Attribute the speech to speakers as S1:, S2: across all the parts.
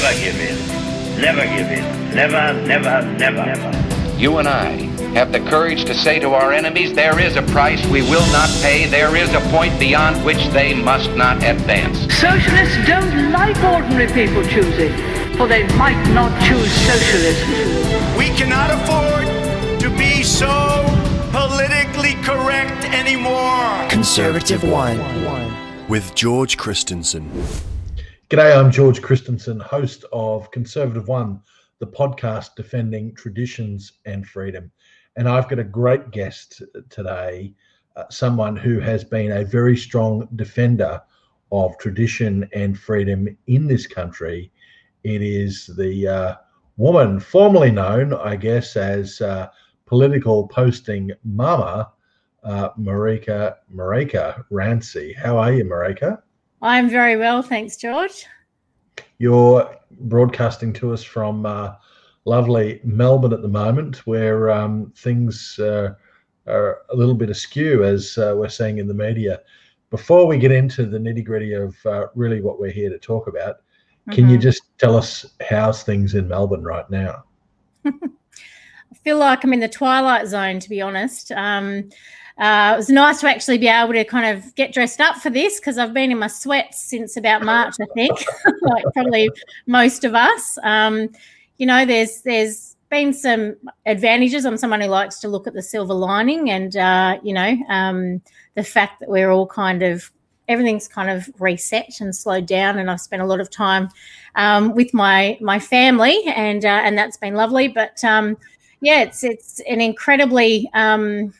S1: Never give in. Never give in. Never, never, never. never.
S2: You and I have the courage to say to our enemies, there is a price we will not pay, there is a point beyond which they must not advance.
S3: Socialists don't like ordinary people choosing, for they might not choose socialism.
S4: We cannot afford to be so politically correct anymore.
S5: Conservative One with George Christensen.
S6: G'day, I'm George Christensen, host of Conservative One, the podcast defending traditions and freedom. And I've got a great guest today, uh, someone who has been a very strong defender of tradition and freedom in this country. It is the uh, woman formerly known, I guess, as uh, political posting mama, uh, Marijke Marijke Rancie. How are you, Marijke?
S7: I'm very well, thanks, George.
S6: You're broadcasting to us from uh, lovely Melbourne at the moment, where um, things uh, are a little bit askew, as uh, we're seeing in the media. Before we get into the nitty gritty of uh, really what we're here to talk about, mm-hmm. can you mm-hmm. just tell us how's things in Melbourne right now?
S7: I feel like I'm in the twilight zone, to be honest. Um, uh, it was nice to actually be able to kind of get dressed up for this because I've been in my sweats since about March, I think, like probably most of us. Um, you know, there's there's been some advantages. I'm someone who likes to look at the silver lining, and uh, you know, um, the fact that we're all kind of everything's kind of reset and slowed down and i've spent a lot of time um, with my my family and uh, and that's been lovely but um, yeah it's it's an incredibly um,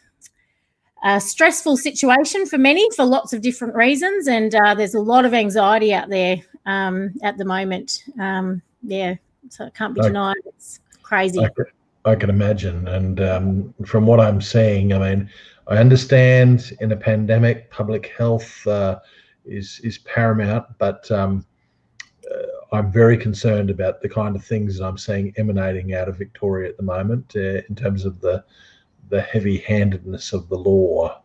S7: a stressful situation for many for lots of different reasons, and uh, there's a lot of anxiety out there um, at the moment. Um, yeah, so it can't be denied. It's crazy.
S6: I can, I can imagine, and um, from what I'm seeing, I mean, I understand in a pandemic, public health uh, is is paramount, but um, uh, I'm very concerned about the kind of things that I'm seeing emanating out of Victoria at the moment uh, in terms of the the heavy-handedness of the law.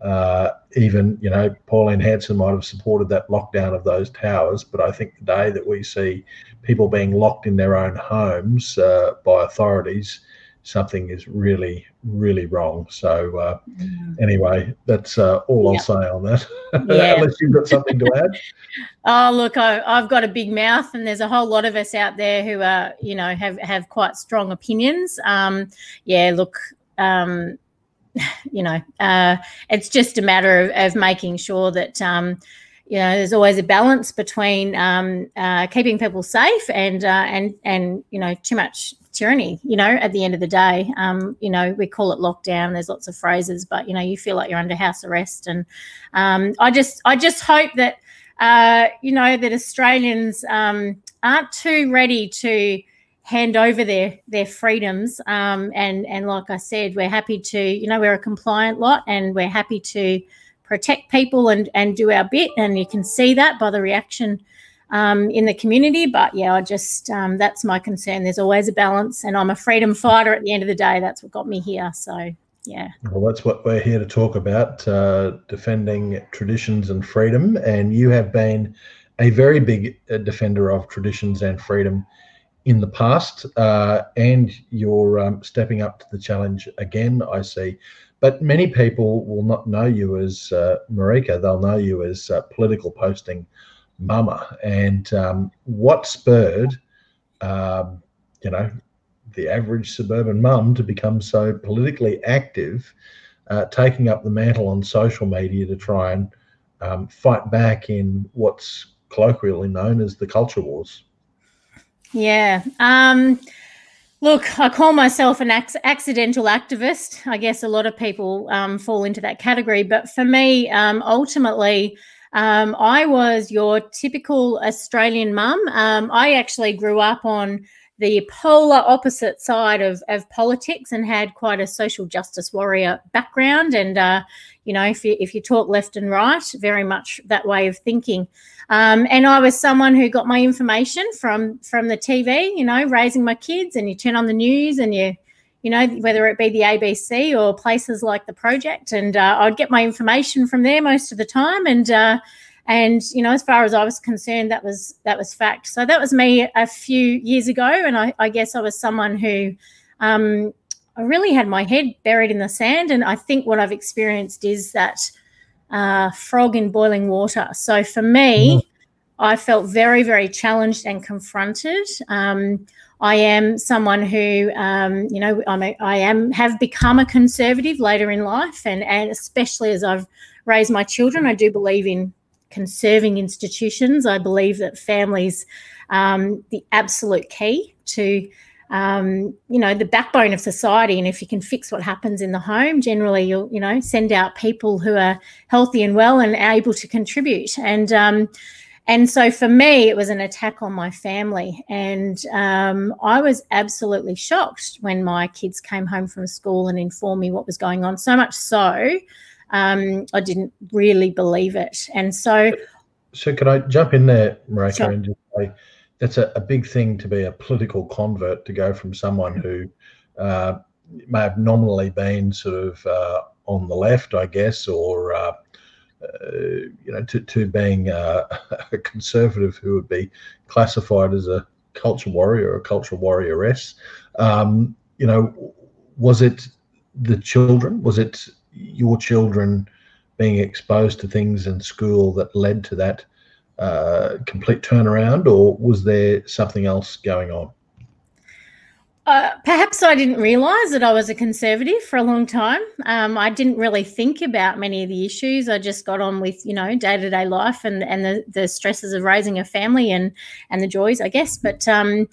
S6: Uh, even you know, Pauline Hanson might have supported that lockdown of those towers, but I think the day that we see people being locked in their own homes uh, by authorities, something is really, really wrong. So uh, mm-hmm. anyway, that's uh, all I'll say on that. Yeah. Unless you've got something to add.
S7: oh, look, I, have got a big mouth, and there's a whole lot of us out there who are, you know, have have quite strong opinions. Um, yeah, look, um, you know, uh, it's just a matter of, of making sure that, um, you know, there's always a balance between um, uh, keeping people safe and, uh, and, and, you know, too much tyranny, you know, at the end of the day. Um, you know, we call it lockdown. There's lots of phrases, but, you know, you feel like you're under house arrest. And um, I just, I just hope that, uh, you know, that Australians um, aren't too ready to, hand over their their freedoms. Um, and and like I said, we're happy to you know we're a compliant lot, and we're happy to protect people and and do our bit. And you can see that by the reaction um, in the community. But yeah, I just um, that's my concern. There's always a balance, and I'm a freedom fighter. At the end of the day, that's what got me here. So yeah.
S6: Well, that's what we're here to talk about: uh, defending traditions and freedom. And you have been a very big uh, defender of traditions and freedom in the past, uh, and you're um, stepping up to the challenge again, I see. But many people will not know you as uh, Marijke, they'll know you as uh, political posting mama. And um, what spurred, um, you know, the average suburban mum to become so politically active, uh, taking up the mantle on social media to try and um, fight back in what's colloquially known as the culture wars?
S7: Yeah. Um, look, I call myself an ac- accidental activist. I guess a lot of people um, fall into that category. But for me, um, ultimately, um, I was your typical Australian mum. Um, I actually grew up on the polar opposite side of, of politics and had quite a social justice warrior background. And, uh, you know, if you, if you talk left and right, very much that way of thinking. Um, and I was someone who got my information from from the TV, you know, raising my kids, and you turn on the news and you, you know, whether it be the ABC or places like the Project, and uh, I'd get my information from there most of the time, and. Uh, and you know as far as i was concerned that was that was fact so that was me a few years ago and i, I guess i was someone who um, I really had my head buried in the sand. And I think what I've experienced is that uh, frog in boiling water. So for me, mm. I felt very, very challenged and confronted. Um, I am someone who, um, you know, I'm a, I am have become a conservative later in life, and and especially as I've raised my children, I do believe in conserving institutions. I believe that families um, the absolute key to um, you know, the backbone of society. And if you can fix what happens in the home, generally you'll, you know, send out people who are healthy and well and able to contribute. And um, and so for me, it was an attack on my family. And um, I was absolutely shocked when my kids came home from school and informed me what was going on. So much so, um, I didn't really believe it. And so.
S6: So, could I jump in there, Marijke, sure. and just say that's a, a big thing to be a political convert to go from someone who uh, may have nominally been sort of uh, on the left, I guess, or uh, uh you know, to, to being uh, a conservative who would be classified as a culture warrior or a culture warrioress. Um, you know, was it the children? Was it your children being exposed to things in school that led to that uh, complete turnaround, or was there something else going on?
S7: Uh, perhaps I didn't realise that I was a conservative for a long time. Um, I didn't really think about many of the issues. I just got on with you know day to day life and and the, the stresses of raising a family and and the joys, I guess. But um,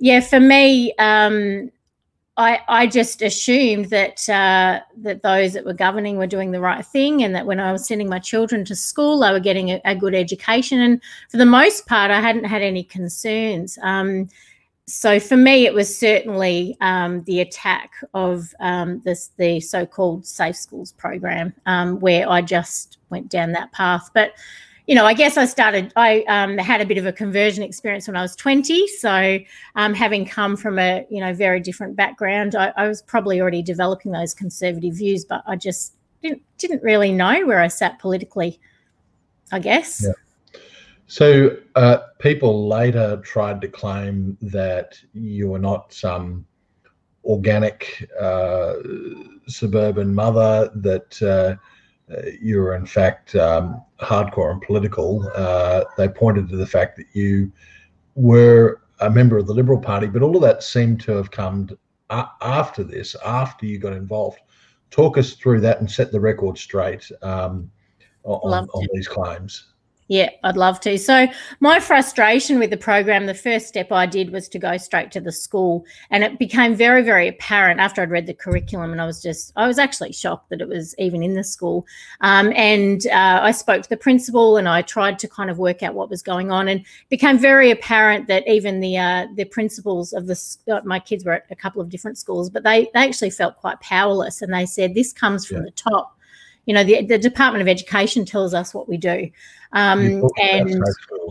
S7: yeah, for me, um, I, I just assumed that uh, that those that were governing were doing the right thing, and that when I was sending my children to school, they were getting a, a good education. And for the most part, I hadn't had any concerns. Um, so for me, it was certainly um, the attack of um, this the so-called Safe Schools program, um, where I just went down that path. But you know, I guess I started, I um, had a bit of a conversion experience when I was 20. So, um, having come from a, you know, very different background, I, I, was probably already developing those conservative views, but I just didn't, didn't really know where I sat politically, I guess. Yeah.
S6: So, uh, people later tried to claim that you were not some organic uh, suburban mother that, uh, uh, you're in fact um, hardcore and political. Uh, they pointed to the fact that you were a member of the Liberal Party, but all of that seemed to have come after this, after you got involved. Talk us through that and set the record straight um, on, on these claims.
S7: Yeah, I'd love to. So, my frustration with the program, the first step I did was to go straight to the school. And it became very, very apparent after I'd read the curriculum. And I was just, I was actually shocked that it was even in the school. Um, and uh, I spoke to the principal and I tried to kind of work out what was going on. And became very apparent that even the uh, the principals of the, uh, my kids were at a couple of different schools, but they, they actually felt quite powerless. And they said, this comes from yeah. the top you know, the, the Department of Education tells us what we do. Um,
S6: and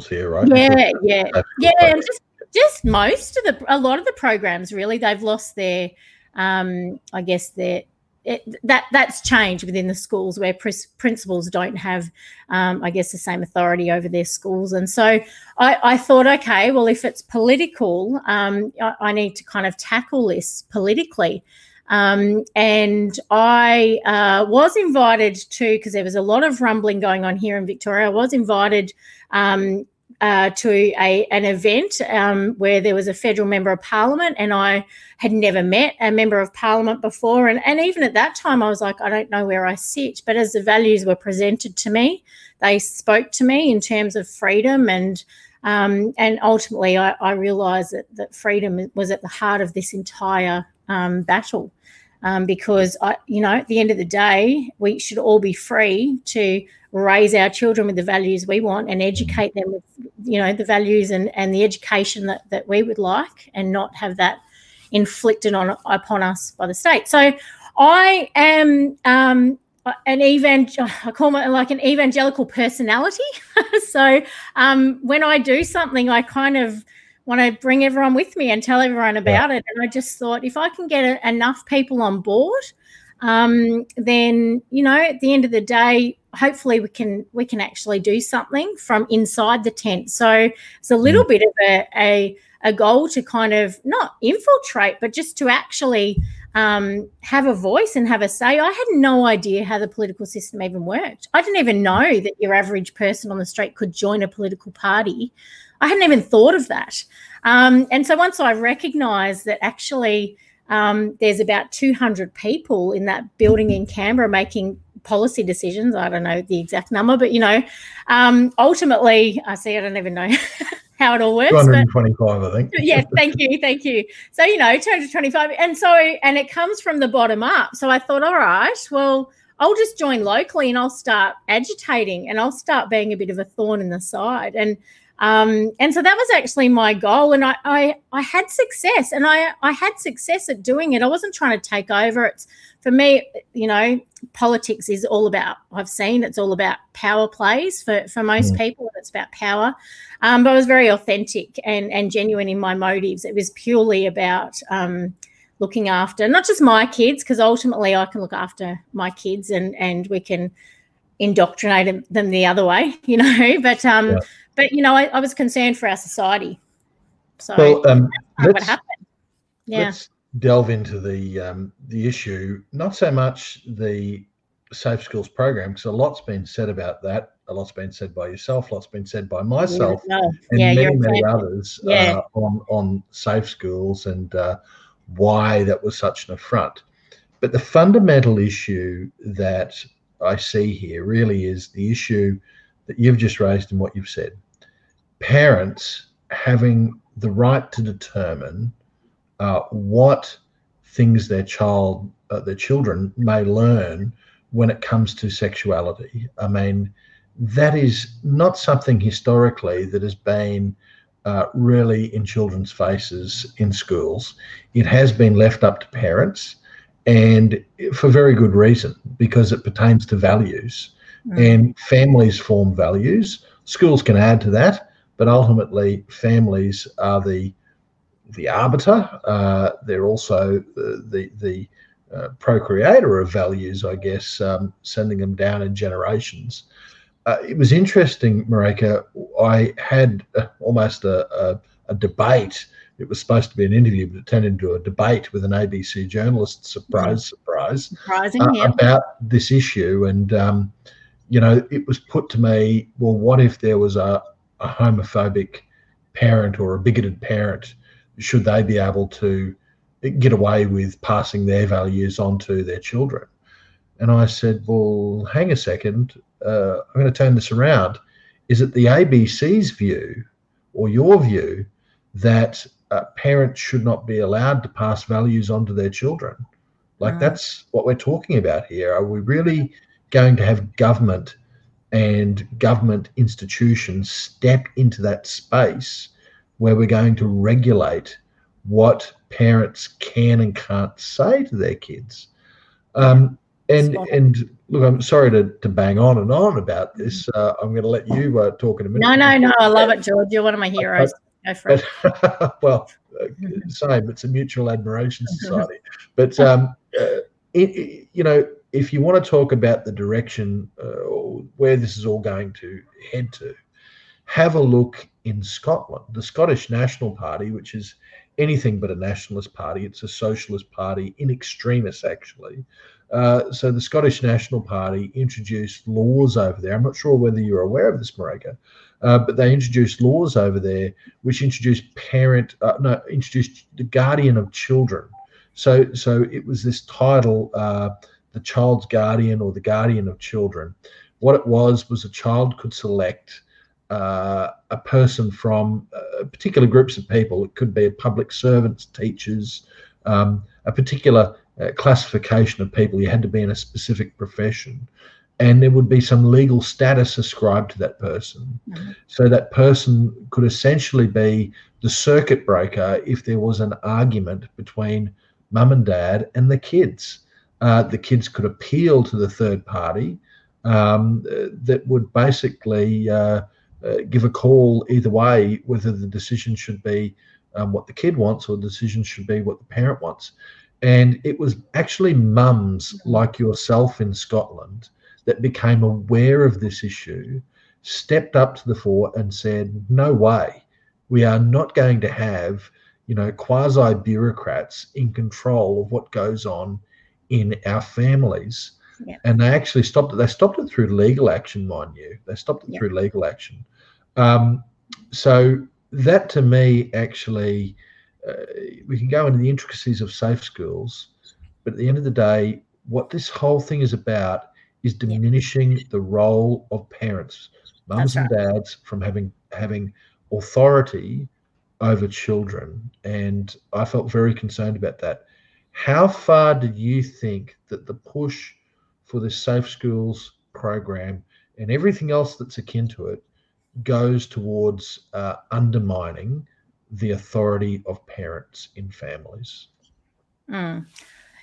S6: here, right?
S7: Yeah, yeah, yeah. And just, just most of the, a lot of the programs really, they've lost their, um, I guess their, it, that that's changed within the schools where pr- principals don't have, um, I guess, the same authority over their schools. And so I, I thought, okay, well, if it's political, um, I, I, need to kind of tackle this politically. Um, and I uh, was invited to, because there was a lot of rumbling going on here in Victoria, I was invited um, uh, to a, an event um, where there was a federal member of parliament, and I had never met a member of parliament before. And, and even at that time, I was like, I don't know where I sit. But as the values were presented to me, they spoke to me in terms of freedom and um, and ultimately, I, I realised that, that freedom was at the heart of this entire um, battle um, because I, you know, at the end of the day, we should all be free to raise our children with the values we want and mm-hmm. educate them with, you know, the values and, and the education that, that we would like and not have that inflicted on upon us by the state. So I am um, an evangel I call it like an evangelical personality. so um, when I do something, I kind of want to bring everyone with me and tell everyone about yeah. it. And I just thought if I can get a, enough people on board, um, then you know at the end of the day, hopefully we can we can actually do something from inside the tent. So it's a mm. little mm bit of a, a a goal to kind of not infiltrate, but just to actually um, have a voice and have a say. I had no idea how the political system even worked. I didn't even mm. know that your average person on the street could join a political party. I hadn't even thought of that. Um, and so once I recognised that actually um, there's about 200 people in that building in Canberra making policy decisions. I don't know the exact number, but you know, um, ultimately, I see, I don't even know. how it all works.
S6: 225, but, I think.
S7: yeah, thank you, thank you. So, you know, 225. And so, and it comes from the bottom up. So I thought, all right, well, I'll just join locally and I'll start agitating and I'll start being a bit of a thorn in the side. And um, and so that was actually my goal. And I, I, I had success and I, I had success at doing it. I wasn't trying to take over. It's for me, you know, politics is all about, I've seen it's all about power plays for, for most mm. people. It's about power. Um, but I was very authentic and, and genuine in my motives. It was purely about, um, looking after not just my kids because ultimately I can look after my kids and and we can indoctrinate them the other way you know but um yeah but you know, I, I was concerned for our society. So well, um, what
S6: happened. Yeah. Let's delve into the um, the issue, not so much the safe schools program, because a lot's been said about that. A lot's been said by yourself, a lot's been said by myself, yeah, no. and yeah, many, many others uh, yeah. uh, on on safe schools and uh, why that was such an affront. But the fundamental issue that I see here really is the issue that you've just raised and what you've said parents having the right to determine uh, what things their child, uh, their children may learn when it comes to sexuality. I mean, that is not something historically that has been uh, really in children's faces in schools. It has been left up to parents, and for very good reason, because it pertains to values. Mm. And families form values. Schools can add to that, but ultimately, families are the the arbiter. Uh, they're also the the, the uh, procreator of values, I guess, um, sending them down in generations. Uh, it was interesting, Marijke. I had almost a, a, a, debate. It was supposed to be an interview, but it turned into a debate with an ABC journalist. Surprise, mm-hmm. surprise! Surprising, uh, yeah. About this issue, and um, you know, it was put to me. Well, what if there was a a homophobic parent or a bigoted parent, should they be able to get away with passing their values on to their children? And I said, Well, hang a second. Uh, I'm going to turn this around. Is it the ABC's view or your view that uh, parents should not be allowed to pass values on to their children? Like, mm. that's what we're talking about here. Are we really going to have government and government institutions step into that space where we're going to regulate what parents can and can't say to their kids. Um, and and look, I'm sorry to, to bang on and on about this. Uh, I'm going to let you uh, talk in a minute.
S7: No, no, no. I love it, George. You're one of my heroes. Go for it. well, uh,
S6: same. It's a mutual admiration society. But um, uh, it, it, you know, if you want to talk about the direction uh, where this is all going to head to, have a look in Scotland. The Scottish National Party, which is anything but a nationalist party, it's a socialist party in extremis, actually. Uh, so the Scottish National Party introduced laws over there. I'm not sure whether you're aware of this, Marijke, uh, but they introduced laws over there which introduced parent, uh, no, introduced the guardian of children. So, so it was this title uh, the child's guardian or the guardian of children. What it was was a child could select uh, a person from uh, particular groups of people. It could be public servants, teachers, um, a particular uh, classification of people. You had to be in a specific profession. And there would be some legal status ascribed to that person. Mm-hmm. So that person could essentially be the circuit breaker if there was an argument between mum and dad and the kids uh, the kids could appeal to the third party um, that would basically uh, uh, give a call either way, whether the decision should be um, what the kid wants or the decision should be what the parent wants. And it was actually mums like yourself in Scotland that became aware of this issue, stepped up to the fore and said, no way, we are not going to have, you know, quasi bureaucrats in control of what goes on in our families. Yeah. And they actually stopped it. They stopped it through legal action, mind you. They stopped it yeah. through legal action. Um, so that to me actually, uh, we can go into the intricacies of safe schools, but at the end of the day, what this whole thing is about is diminishing yeah. the role of parents, mums and dads, from having having authority over children. And I felt very concerned about that. How far do you think that the push for the Safe Schools program and everything else that's akin to it goes towards uh, undermining the authority of parents in families? Mm.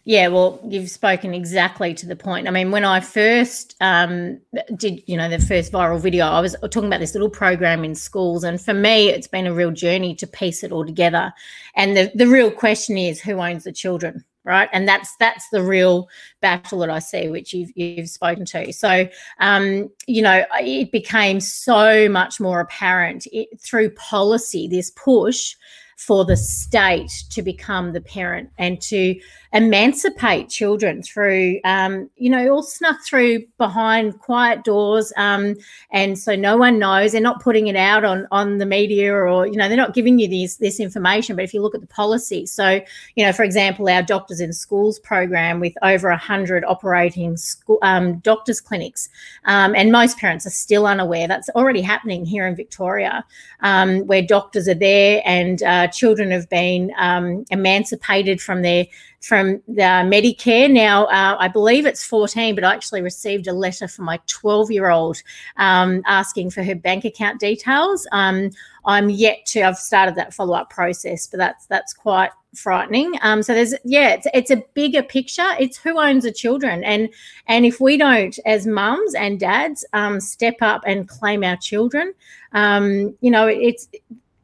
S7: Yeah, well, you've spoken exactly to the point. I mean, when I first um, did, you know, the first viral video, I was talking about this little program in schools. And for me, it's been a real journey to piece it all together. And the, the real question is who owns the children? Right, and that's that's the real battle that I see, which you've you've spoken to. So, um, you know, it became so much more apparent it, eh, through policy, this push for the state to become the parent and to emancipate children through, um, you know, all snuck through behind quiet doors, um, and so no one knows. They're not putting it out on on the media, or you know, they're not giving you this this information. But if you look at the policy, so you know, for example, our Doctors in Schools program with over hundred operating school, um, doctors clinics, um, and most parents are still unaware that's already happening here in Victoria, um, where doctors are there and uh, children have been um, emancipated from their from Medicare. Now, uh, I believe it's 14, but I actually received a letter from my 12 year old um, asking for her bank account details. Um, I'm yet to, I've started that follow up process, but that's, that's quite frightening. Um, so there's, yeah, it's, it's a bigger picture. It's who owns the children. And, and if we don't, as mums and dads, um, step up and claim our children, um, you know, it's,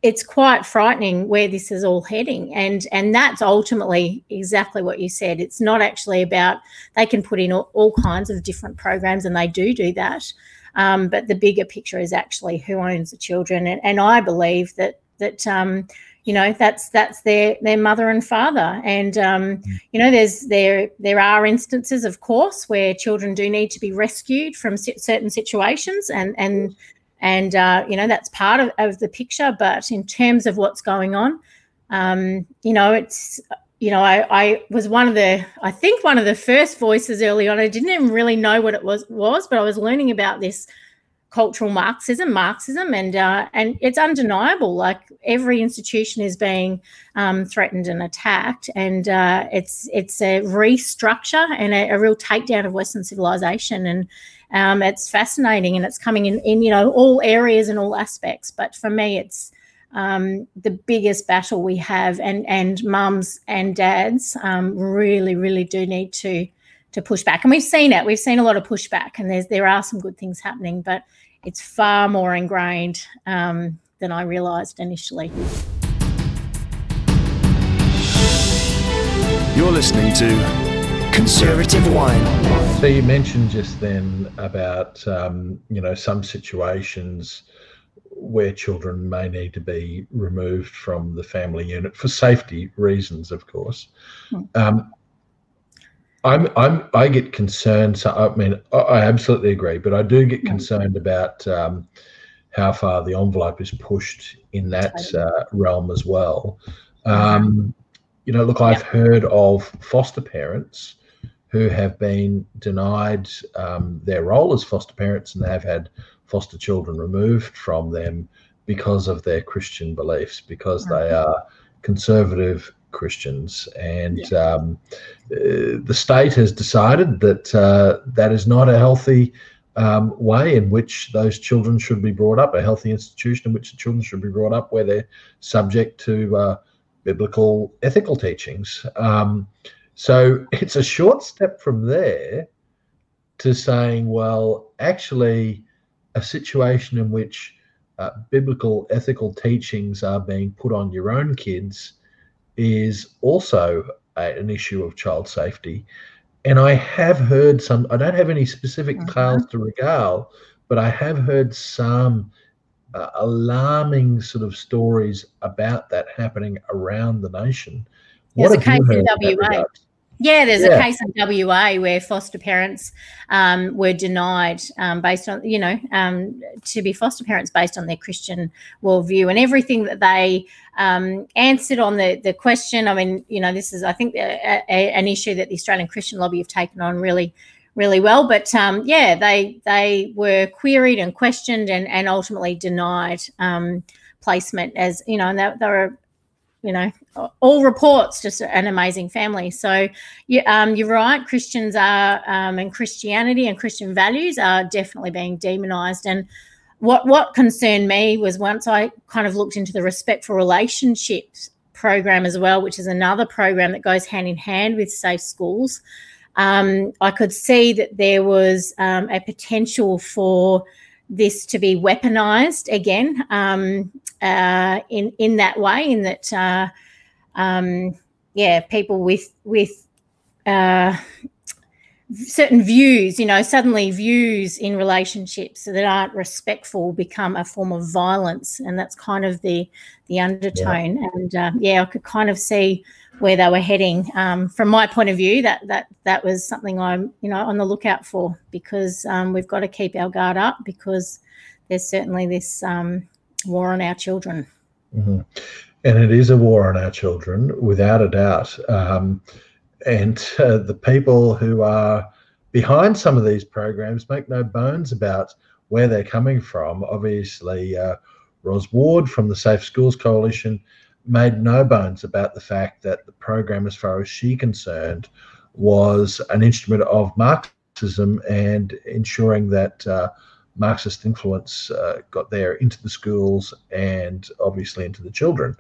S7: it's quite frightening where this is all heading and and that's ultimately exactly what you said it's not actually about they can put in all, all kinds of different programs and they do do that um, but the bigger picture is actually who owns the children and, and i believe that that um, you know that's that's their their mother and father and um, you know there's there there are instances of course where children do need to be rescued from certain situations and and and uh, you know that's part of, of the picture but in terms of what's going on um, you know it's you know I, I was one of the i think one of the first voices early on i didn't even really know what it was was but i was learning about this cultural marxism marxism and uh, and it's undeniable like every institution is being um, threatened and attacked and uh, it's it's a restructure and a, a real takedown of western civilization and um, it's fascinating and it's coming in, in, you know, all areas and all aspects. But for me, it's um, the biggest battle we have. And, and mums and dads um, really, really do need to to push back. And we've seen it. We've seen a lot of pushback and there's, there are some good things happening, but it's far more ingrained um, than I realized initially.
S5: You're listening to Conservative One.
S6: So you mentioned just then about um, you know some situations where children may need to be removed from the family unit for safety reasons, of course. Hmm. Um, I'm, I'm, I get concerned. So I mean, I absolutely agree, but I do get hmm. concerned about um, how far the envelope is pushed in that uh, realm as well. Hmm. Um, you know, look, I've heard of foster parents who have been denied um, their role as foster parents and have had foster children removed from them because of their Christian beliefs, because they mm-hmm. are conservative Christians. And yeah. um, uh, the state has decided that uh, that is not a healthy um, way in which those children should be brought up, a healthy institution in which the children should be brought up, where they're subject to uh, biblical ethical teachings. Um, so it's a short step from there to saying, well, actually, a situation in which uh, biblical ethical teachings are being put on your own kids is also a, an issue of child safety. And I have heard some, I don't have any specific mm-hmm. tales to regale, but I have heard some uh, alarming sort of stories about that happening around the nation.
S7: There's a, a case in WA. Yeah, there's yeah. a case in WA where foster parents um, were denied um, based on, you know, um, to be foster parents based on their Christian worldview and everything that they um, answered on the, the question. I mean, you know, this is, I think, a, a, an issue that the Australian Christian Lobby have taken on really, really well. But um, yeah, they they were queried and questioned and, and ultimately denied um, placement as, you know, and they, they were, you know, all reports just an amazing family. So you, um, you're right. Christians are um, and Christianity and Christian values are definitely being demonized. And what what concerned me was once I kind of looked into the respectful relationships program as well, which is another program that goes hand in hand with safe schools. Um, I could see that there was um, a potential for this to be weaponized again um, uh, in in that way. In that. Uh, um, yeah, people with with uh, certain views, you know, suddenly views in relationships that aren't respectful become a form of violence, and that's kind of the the undertone. Yeah. And uh, yeah, I could kind of see where they were heading. Um, from my point of view, that that that was something I'm you know on the lookout for because um, we've got to keep our guard up because there's certainly this um, war on our children.
S6: Mm-hmm. And it is a war on our children, without a doubt. Um, and uh, the people who are behind some of these programs make no bones about where they're coming from. Obviously, uh, Roz Ward from the Safe Schools Coalition made no bones about the fact that the program, as far as she concerned, was an instrument of Marxism and ensuring that uh, Marxist influence uh, got there into the schools and obviously into the children.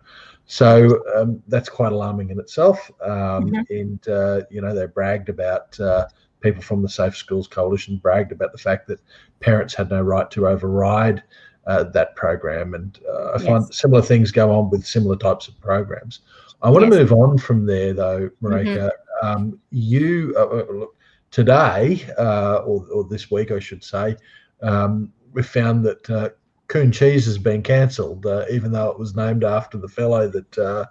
S6: So um, that's quite alarming in itself. Um, mm-hmm. And, uh, you know, they bragged about uh, people from the Safe Schools Coalition, bragged about the fact that parents had no right to override uh, that program. And uh, I yes. find similar things go on with similar types of programs. I want yes. to move on from there, though, Marijke. Mm-hmm. Um, you, uh, look, today, or, or this week, I should say, um, we found that uh, Coon Cheese has been cancelled, uh, even though it was named after the fellow that uh,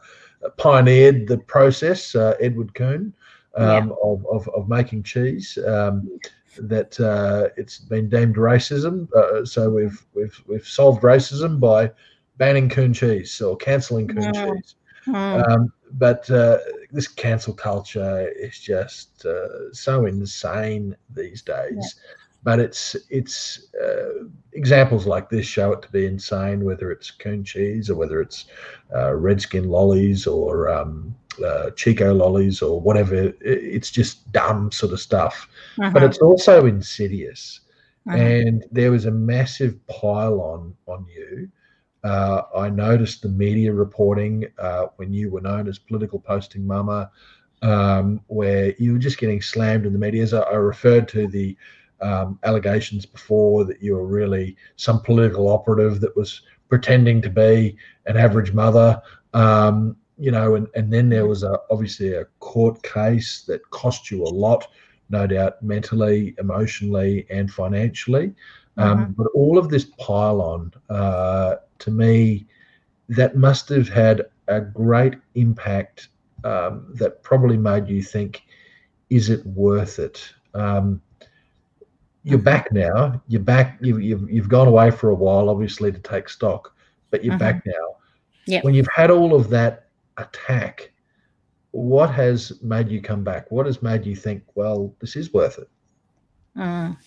S6: pioneered the process, uh, Edward Coon, um, yeah. of, of, of, making cheese. Um, that uh, it's been deemed racism, uh, so we've we've we've solved racism by banning Coon cheese or cancelling Coon yeah. Mm. cheese. Mm. Um, but this cancel culture is just so insane these days. Yeah but it's it's uh, examples like this show it to be insane. Whether it's coon cheese or whether it's uh, redskin lollies or um, uh, Chico lollies or whatever, it's just dumb sort of stuff. Uh-huh. But it's also insidious. Uh-huh. And there was a massive pile on on you. Uh, I noticed the media reporting uh, when you were known as political posting mama, um, where you were just getting slammed in the media. As I, I referred to the um, allegations before that you were really some political operative that was pretending to be an average mother. Um, you know, and, and then there was a, obviously a court case that cost you a lot, no doubt mentally, emotionally, and financially. Um, mm-hmm. But all of this pile on, uh, to me, that must have had a great impact um, that probably made you think, is it worth it? Um, you're mm-hmm. back now. You're back. You, you've you've gone away for a while, obviously, to take stock, but you're mm-hmm. back now. Yep. When you've had all of that attack, what has made you come back? What has made you think, well, this is worth it? Mm.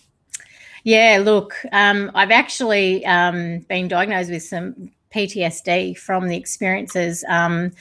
S7: Yeah, look, um, I've actually um, been diagnosed with some PTSD from the experiences. Um,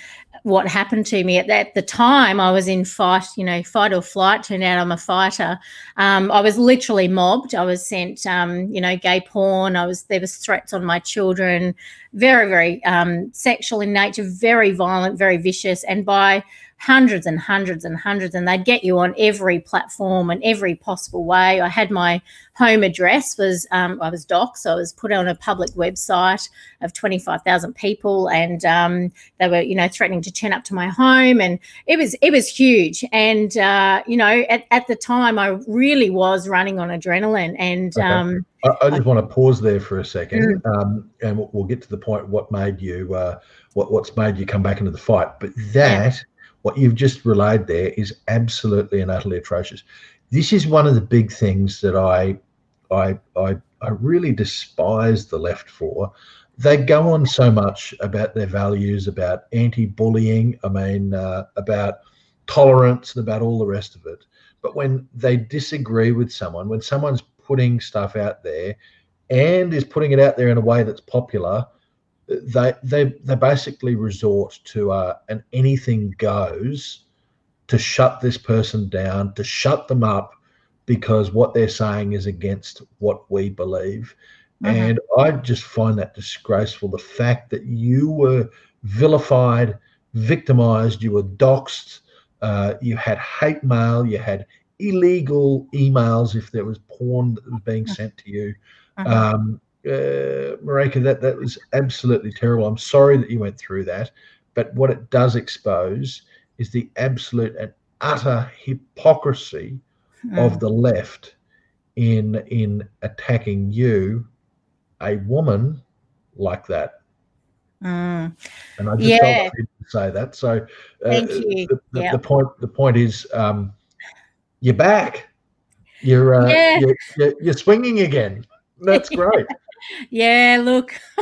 S7: what happened to me at that at the time, I was in fight, you know, fight or flight. Turned out I'm a fighter. Um, I was literally mobbed. I was sent, um, you know, gay porn. I was there was threats on my children, very, very um, sexual in nature, very violent, very vicious, and by hundreds and hundreds and hundreds, and they'd get you on every platform and every possible way. I had my home address was um, I was doc, so I was put on a public website of twenty five thousand people, and um, they were you know threatening to turn up to my home, and it was it was huge. And uh, you know at, at the time I really was running on adrenaline, and okay. um,
S6: I, I, just I, want to pause there for a second, mm. Um, and we'll, we'll, get to the point what made you uh, what what's made you come back into the fight, but that. Yeah what you've just relayed there is absolutely and utterly atrocious. This is one of the big things that I, I, I, I really despise the left for. They go on so much about their values, about anti-bullying. I mean, uh, about tolerance and about all the rest of it. But when they disagree with someone, when someone's putting stuff out there and is putting it out there in a way that's popular they they they basically resort to uh, an anything goes to shut this person down, to shut them up, because what they're saying is against what we believe. Mm-hmm. And I just find that disgraceful. The fact that you were vilified, victimized, you were doxxed, uh, you had hate mail, you had illegal emails if there was porn that was being uh-huh. sent to you. Mm-hmm. Um, uh, Marijke, that that was absolutely terrible. I'm sorry that you went through that, but what it does expose is the absolute and utter hypocrisy mm. of the left in in attacking you, a woman like that. Mm. And I just yeah. felt to say that. So uh, Thank you. The, the, yep. the, point the point is um, you're back. You're, uh, yeah. you're, you're, you're swinging again. That's great
S7: yeah, look,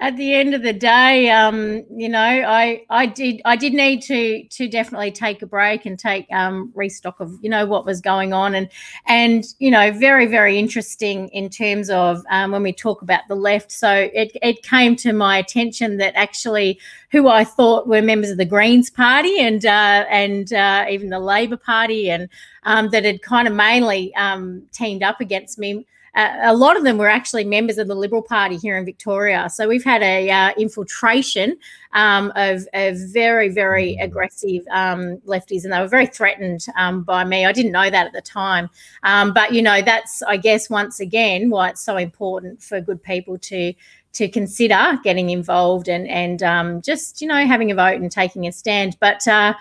S7: at the end of the day, um, you know, I I did I did need to to definitely take a break and take um, restock of you know what was going on and and you know very very interesting in terms of um, when we talk about the left. So it it came to my attention that actually who I thought were members of the Greens Party and uh, and uh, even the Labor Party and um, that had kind of mainly um, teamed up against me uh, a lot of them were actually members of the Liberal Party here in Victoria. So we've had a uh, infiltration um, of, of, very, very mm. aggressive um, lefties, and they were very threatened um, by me. I didn't know that at the time, um, but you know that's, I guess, once again why it's so important for good people to to consider getting involved and and um, just you know having a vote and taking a stand. But uh,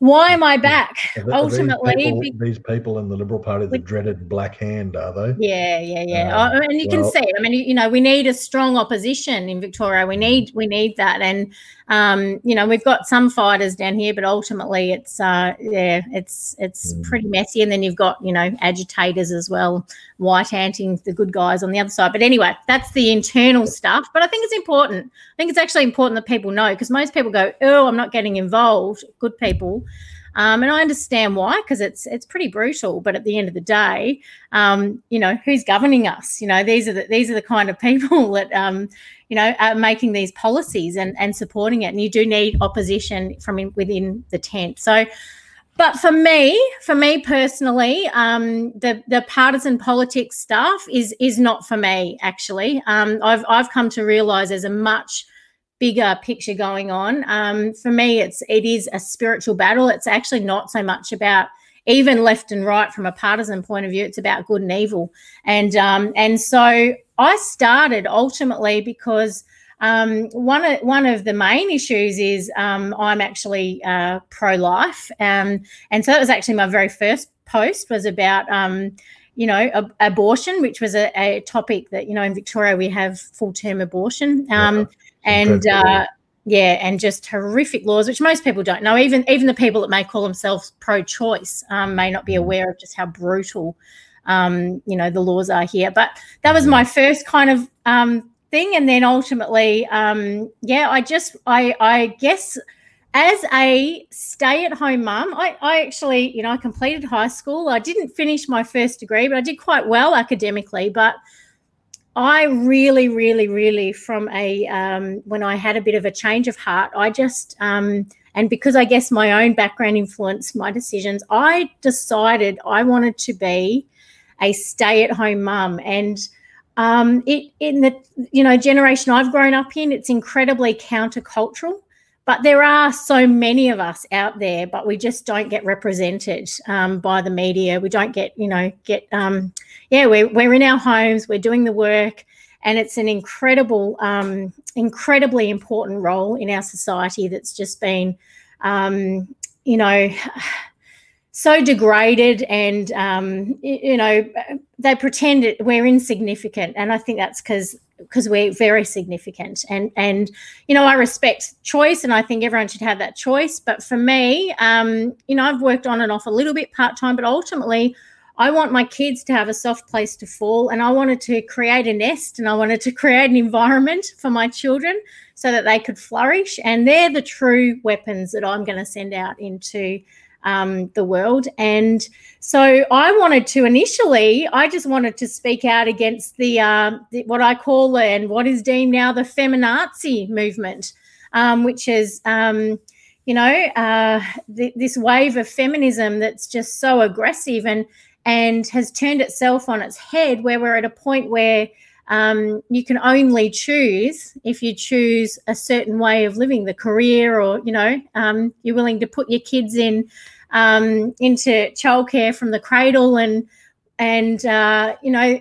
S7: why am I back? Are ultimately,
S6: these people, these people, in the Liberal Party, the dreaded black hand, are they?
S7: Yeah, yeah, yeah. Uh, oh, I and mean, you well, can see. I mean, you know, we need a strong opposition in Victoria. We mm-hmm. need, we need that. And um, you know, we've got some fighters down here, but ultimately, it's uh, yeah, it's it's mm. pretty messy. And then you've got you know agitators as well white anting the good guys on the other side. But anyway, that's the internal stuff. But I think it's important. I think it's actually important that people know because most people go, "Oh, I'm not getting involved." Good people. Um, and I understand why, because it's it's pretty brutal. But at the end of the day, um, you know who's governing us? You know these are the these are the kind of people that um, you know are making these policies and and supporting it. And you do need opposition from in, within the tent. So but for me, for me personally, um, the the partisan politics stuff is is not for me. Actually, um, I've I've come to realise there's a much bigger picture going on. Um, for me, it's it is a spiritual battle. It's actually not so much about even left and right from a partisan point of view. It's about good and evil, and um, and so I started ultimately because um, one, of, one of the main issues is um, I'm actually uh, pro life. Um, and so that was actually my very first post was about um, you know, ab- abortion, which was a, a, topic that, you know, in Victoria we have full term abortion. Um, uh, yeah, and, uh, yeah, and just horrific laws, which most people don't know. Even even the people that may call themselves pro-choice um, may not be mm. aware of just how brutal, um, you know, the laws are here. But that was my first kind of um, thing and then ultimately um yeah i just i i guess as a stay-at-home mum I, I actually you know i completed high school i didn't finish my first degree but i did quite well academically but i really really really from a um, when i had a bit of a change of heart i just um, and because i guess my own background influenced my decisions i decided i wanted to be a stay-at-home mum and um, it in the you know generation I've grown up in, it's incredibly countercultural. But there are so many of us out there, but we just don't get represented um, by the media. We don't get you know get um, yeah we're we're in our homes, we're doing the work, and it's an incredible um, incredibly important role in our society that's just been um, you know so degraded and um, you know they pretend it, we're insignificant, and I think that's because because we're very significant and and you know i respect choice and i think everyone should have that choice but for me um you know i've worked on and off a little bit part-time but ultimately i want my kids to have a soft place to fall and i wanted to create a nest and i wanted to create an environment for my children so that they could flourish and they're the true weapons that i'm going to send out into um, the world. And so I wanted to initially, I just wanted to speak out against the, uh, the what I call and what is deemed now the feminazi movement, um, which is, um, you know, uh, th- this wave of feminism that's just so aggressive and and has turned itself on its head, where we're at a point where um, you can only choose if you choose a certain way of living, the career, or you know, um, you're willing to put your kids in um, into childcare from the cradle, and and uh, you know,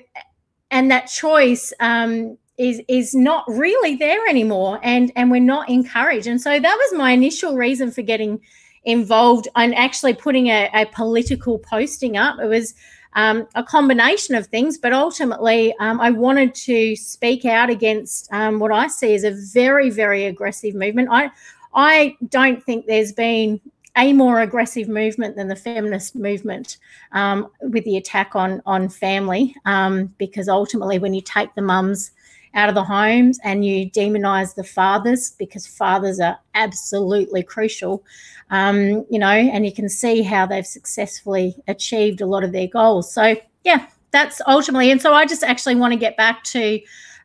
S7: and that choice um, is is not really there anymore, and and we're not encouraged. And so that was my initial reason for getting involved and actually putting a, a political posting up. It was um, a combination of things, but ultimately, um, I wanted to speak out against um, what I see as a very, very aggressive movement. I, I don't think there's been a more aggressive movement than the feminist movement um, with the attack on on family, um, because ultimately, when you take the mums out of the homes and you demonize the fathers because fathers are absolutely crucial, um, you know, and you can see how they've successfully achieved a lot of their goals. So, yeah, that's ultimately. And so I just actually want to get back to.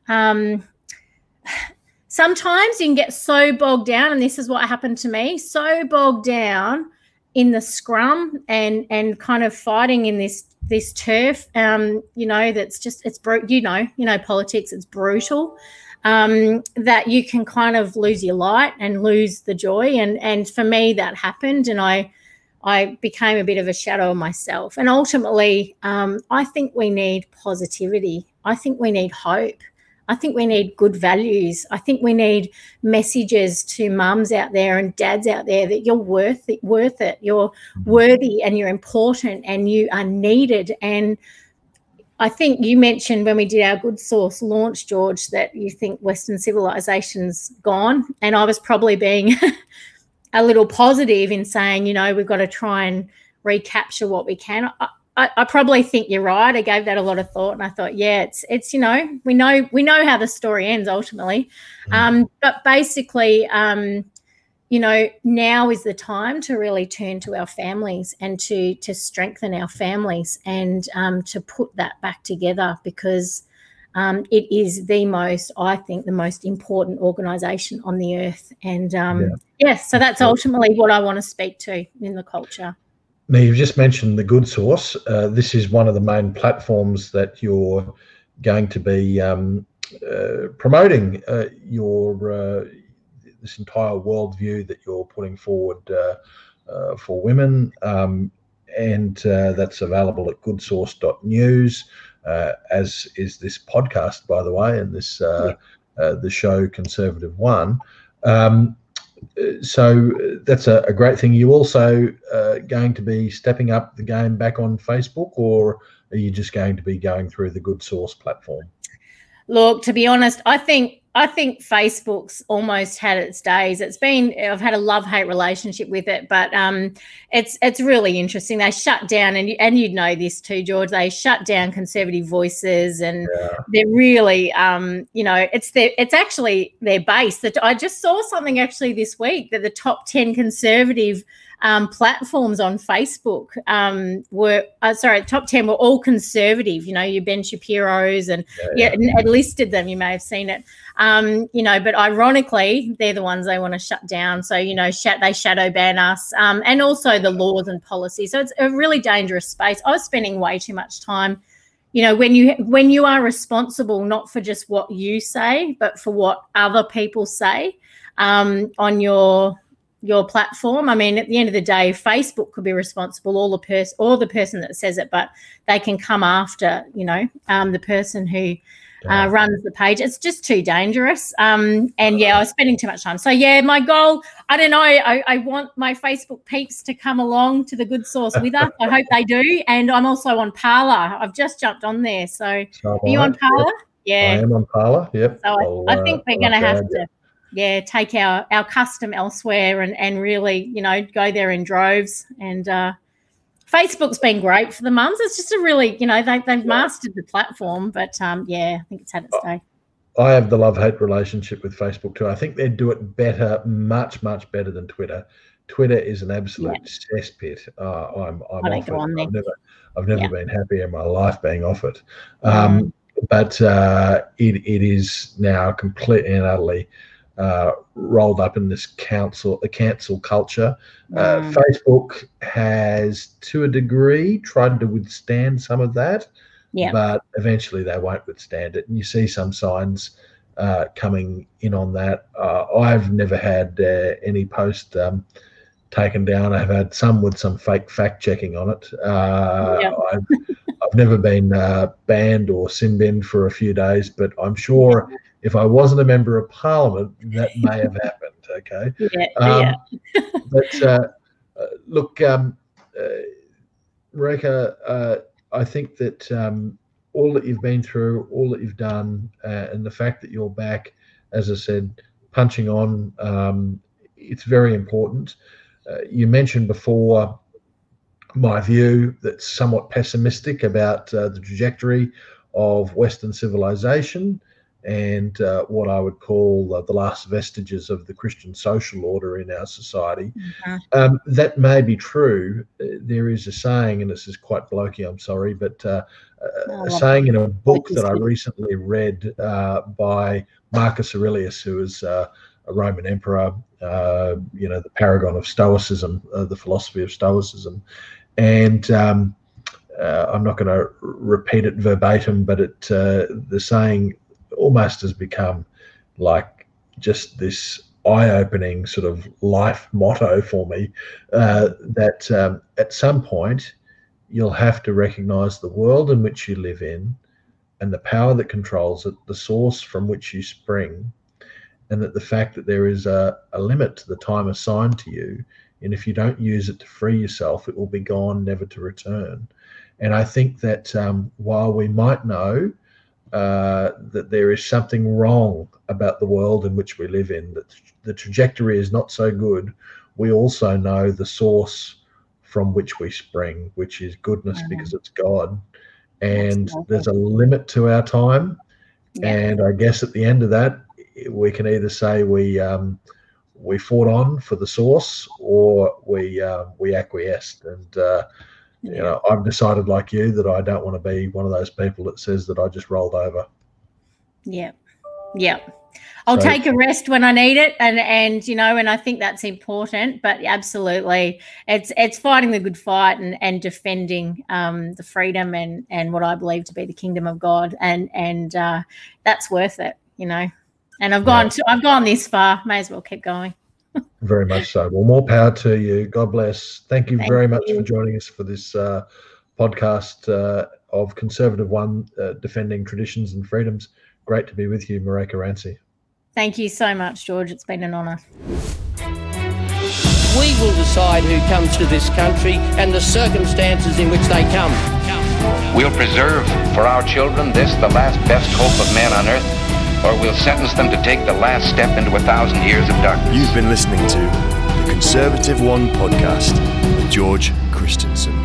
S7: Um, sometimes you can get so bogged down, and this is what happened to me so bogged down in the scrum and and kind of fighting in this this turf um you know that's just it's you know you know politics it's brutal um that you can kind of lose your light and lose the joy and and for me that happened and i i became a bit of a shadow of myself and ultimately um i think we need positivity i think we need hope I think we need good values. I think we need messages to mums out there and dads out there that you're worth it, worth it. You're mm-hmm. worthy and you're important and you are needed. And I think you mentioned when we did our Good Source launch, George, that you think Western civilization's gone. And I was probably being a little positive in saying, you know, we've got to try and recapture what we can. I, I, I, probably think you're right. I gave that a lot of thought, and I thought, yeah, it's it's you know we know we know how the story ends ultimately, mm. um, but basically, um, you know, now is the time to really turn to our families and to to strengthen our families and um, to put that back together because um, it is the most, I think, the most important organisation on the earth, and um, yeah. yeah, so that's ultimately what I want to speak to in the culture.
S6: Now, you've just mentioned the Good Source. Uh, this is one of the main platforms that you're going to be um, uh, promoting uh, your uh, this entire worldview that you're putting forward uh, uh, for women. Um, and that's available at goodsource.news, as is this podcast, by the way, and this the show Conservative One. Um, so uh, that's a, a, great thing. You also uh, going to be stepping up the game back on Facebook, or are you just going to be going through the Good Source platform?
S7: Look, to be honest, I think I think Facebook's almost had its days. It's been I've had a love hate relationship with it, but um, it's it's really interesting. They shut down, and you, and you'd know this too, George. They shut down conservative voices, and yeah. they're really um, you know it's their it's actually their base. That I just saw something actually this week that the top ten conservative um, platforms on Facebook um, were uh, sorry, top ten were all conservative. You know, your Ben Shapiro's and yeah, yeah, yeah. listed them. You may have seen it. Um, you know, but ironically, they're the ones they want to shut down. So you know, sh- they shadow ban us, um, and also the laws and policies. So it's a really dangerous space. I was spending way too much time. You know, when you when you are responsible not for just what you say, but for what other people say um, on your your platform. I mean, at the end of the day, Facebook could be responsible, or the person, or the person that says it, but they can come after, you know, um, the person who uh, runs the page. It's just too dangerous. Um, and yeah, I was spending too much time. So yeah, my goal, I don't know, I, I want my Facebook peeps to come along to the good source with us. I hope they do. And I'm also on Parler. I've just jumped on there. So, so are you on Parler?
S6: Yeah. yeah. I am on Parler. Yep. So
S7: I, I think we're going to have to yeah, take our, our custom elsewhere and, and really, you know, go there in droves. And uh, Facebook's been great for the mums. It's just a really, you know, they, they've yeah. mastered the platform. But um, yeah, I think it's had its oh, day.
S6: I have the love hate relationship with Facebook too. I think they do it better, much, much better than Twitter. Twitter is an absolute yeah. cesspit. Uh, I'm, I'm off it. I've never, I've never yeah. been happier in my life being off it. Mm. Um, But uh, it, it is now completely and utterly uh, rolled up in this council a cancel culture. Uh, mm. Facebook has, to a degree, tried to withstand some of that, yeah. but eventually they won't withstand it. And you see some signs uh, coming in on that. Uh, I've never had uh, any post um, taken down. I've had some with some fake fact checking on it. Uh, yeah. I've, I've, never been uh, banned or sin binned for a few days, but I'm sure if I wasn't a member of parliament, that may have happened. Okay. Yeah. Um, yeah. but uh, uh, look, um, uh, Reka, uh, I think that um, all that you've been through, all that you've done, uh, and the fact that you're back, as I said, punching on, um, it's very important. Uh, you mentioned before my view that's somewhat pessimistic about the trajectory of Western civilization and uh, what I would call uh, the last vestiges of the Christian social order in our society. Mm-hmm. Um, that may be true. Uh, there is a saying, and this is quite blokey, I'm sorry, but uh, a saying in a book that I recently read uh, by Marcus Aurelius, who is uh, a Roman emperor, you know, the paragon of Stoicism, the philosophy of Stoicism. And um, I'm not going to repeat it verbatim, but it, the saying almost has become like just this eye-opening sort of life motto for me uh, that um, at some point you'll have to recognize the world in which you live in and the power that controls it the source from which you spring and that the fact that there is a, a limit to the time assigned to you and if you don't use it to free yourself it will be gone never to return and i think that um, while we might know uh, that there is something wrong about the world in which we live in, that the trajectory is not so good, we also know the source from which we spring, which is goodness mm-hmm. because it's God. And there's a limit to our time. Yeah. And I guess at the end of that, we can either say we um, we fought on for the source or we uh, we acquiesced. And uh, you know, I've decided like you that I don't want to be one of those people that says that I just rolled over.
S7: Yeah. Yeah. I'll so, take a rest when I need it and and you know and I think that's important but absolutely it's it's fighting the good fight and and defending um the freedom and and what I believe to be the kingdom of God and and uh that's worth it you know and I've gone yeah. to I've gone this far may as well keep going
S6: very much so. Well, more power to you. God bless. Thank you Thank very you. much for joining us for this uh, podcast uh, of Conservative One uh, Defending Traditions and Freedoms. Great to be with you, Marijke Rancie.
S7: Thank you so much, George. It's been an honour.
S8: We will decide who comes to this country and the circumstances in which they come.
S9: We'll preserve for our children this, the last best hope of man on earth or we'll sentence them to take the last step into a thousand years of darkness.
S10: You've been listening to the Conservative One podcast with George Christensen.